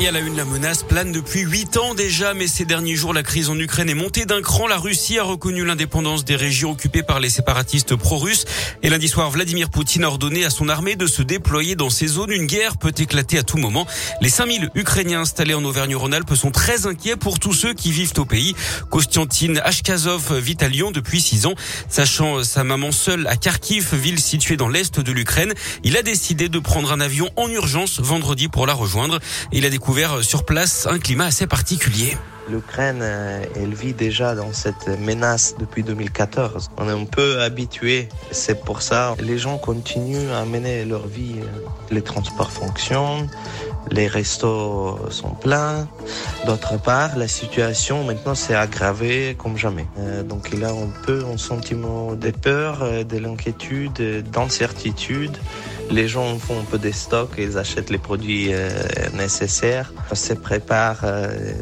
Et à la une, la menace plane depuis huit ans déjà, mais ces derniers jours, la crise en Ukraine est montée d'un cran. La Russie a reconnu l'indépendance des régions occupées par les séparatistes pro-russes. Et lundi soir, Vladimir Poutine a ordonné à son armée de se déployer dans ces zones. Une guerre peut éclater à tout moment. Les 5000 Ukrainiens installés en Auvergne-Rhône-Alpes sont très inquiets pour tous ceux qui vivent au pays. Kostiantin Ashkazov vit à Lyon depuis six ans. Sachant sa maman seule à Kharkiv, ville située dans l'est de l'Ukraine, il a décidé de prendre un avion en urgence vendredi pour la rejoindre. Il a découvert sur place un climat assez particulier. L'Ukraine, euh, elle vit déjà dans cette menace depuis 2014. On est un peu habitué. C'est pour ça les gens continuent à mener leur vie. Les transports fonctionnent, les restos sont pleins. D'autre part, la situation maintenant s'est aggravée comme jamais. Euh, donc il y a un peu un sentiment de peur, euh, de l'inquiétude, d'incertitude. Les gens font un peu des stocks, ils achètent les produits nécessaires, se préparent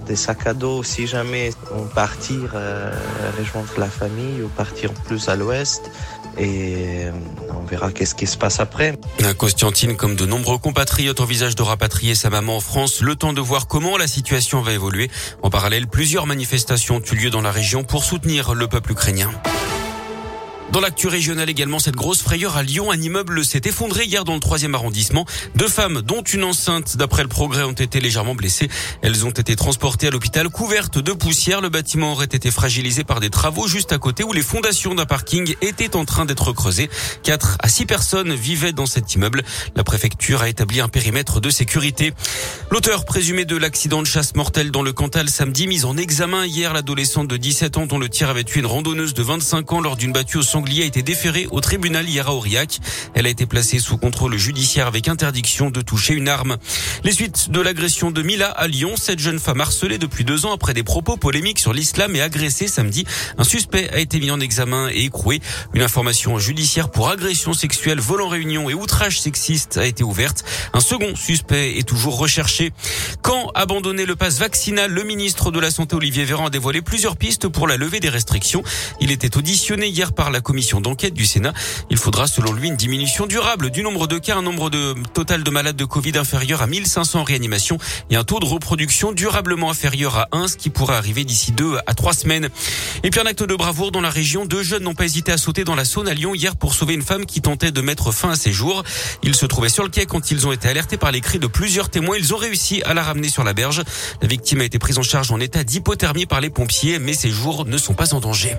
des sacs à dos si jamais on partir euh, rejoindre la famille ou partir plus à l'ouest et euh, on verra qu'est-ce qui se passe après. Constantine, comme de nombreux compatriotes, envisage de rapatrier sa maman en France, le temps de voir comment la situation va évoluer. En parallèle, plusieurs manifestations ont eu lieu dans la région pour soutenir le peuple ukrainien. Dans l'actu régionale également, cette grosse frayeur à Lyon, un immeuble s'est effondré hier dans le troisième arrondissement. Deux femmes, dont une enceinte, d'après le progrès, ont été légèrement blessées. Elles ont été transportées à l'hôpital couvertes de poussière. Le bâtiment aurait été fragilisé par des travaux juste à côté où les fondations d'un parking étaient en train d'être creusées. Quatre à six personnes vivaient dans cet immeuble. La préfecture a établi un périmètre de sécurité. L'auteur présumé de l'accident de chasse mortel dans le Cantal samedi, mise en examen hier, l'adolescente de 17 ans dont le tir avait tué une randonneuse de 25 ans lors d'une battue au sanglier a été déférée au tribunal hier à Aurillac. Elle a été placée sous contrôle judiciaire avec interdiction de toucher une arme. Les suites de l'agression de Mila à Lyon, cette jeune femme harcelée depuis deux ans après des propos polémiques sur l'islam et agressée samedi. Un suspect a été mis en examen et écroué. Une information judiciaire pour agression sexuelle, vol en réunion et outrage sexiste a été ouverte. Un second suspect est toujours recherché. Quand abandonner le passe vaccinal, le ministre de la Santé Olivier Véran a dévoilé plusieurs pistes pour la levée des restrictions. Il était auditionné hier par la commission d'enquête du Sénat. Il faudra selon lui une diminution durable du nombre de cas, un nombre de total de malades de Covid inférieur à 1500 réanimations et un taux de reproduction durablement inférieur à 1, ce qui pourrait arriver d'ici deux à trois semaines. Et puis un acte de bravoure dans la région. Deux jeunes n'ont pas hésité à sauter dans la Saône à Lyon hier pour sauver une femme qui tentait de mettre fin à ses jours. Ils se trouvaient sur le quai quand ils ont été alertés par les cris de plusieurs témoins. Ils ont réussi à la ramener sur la berge. La victime a été prise en charge en état d'hypothermie par les pompiers, mais ses jours ne sont pas en danger.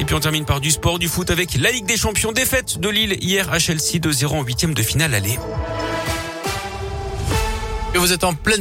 Et puis on termine par du sport, du foot avec la Ligue des Champions défaite de Lille hier à Chelsea 2-0 en huitième de finale aller. Et vous êtes en pleine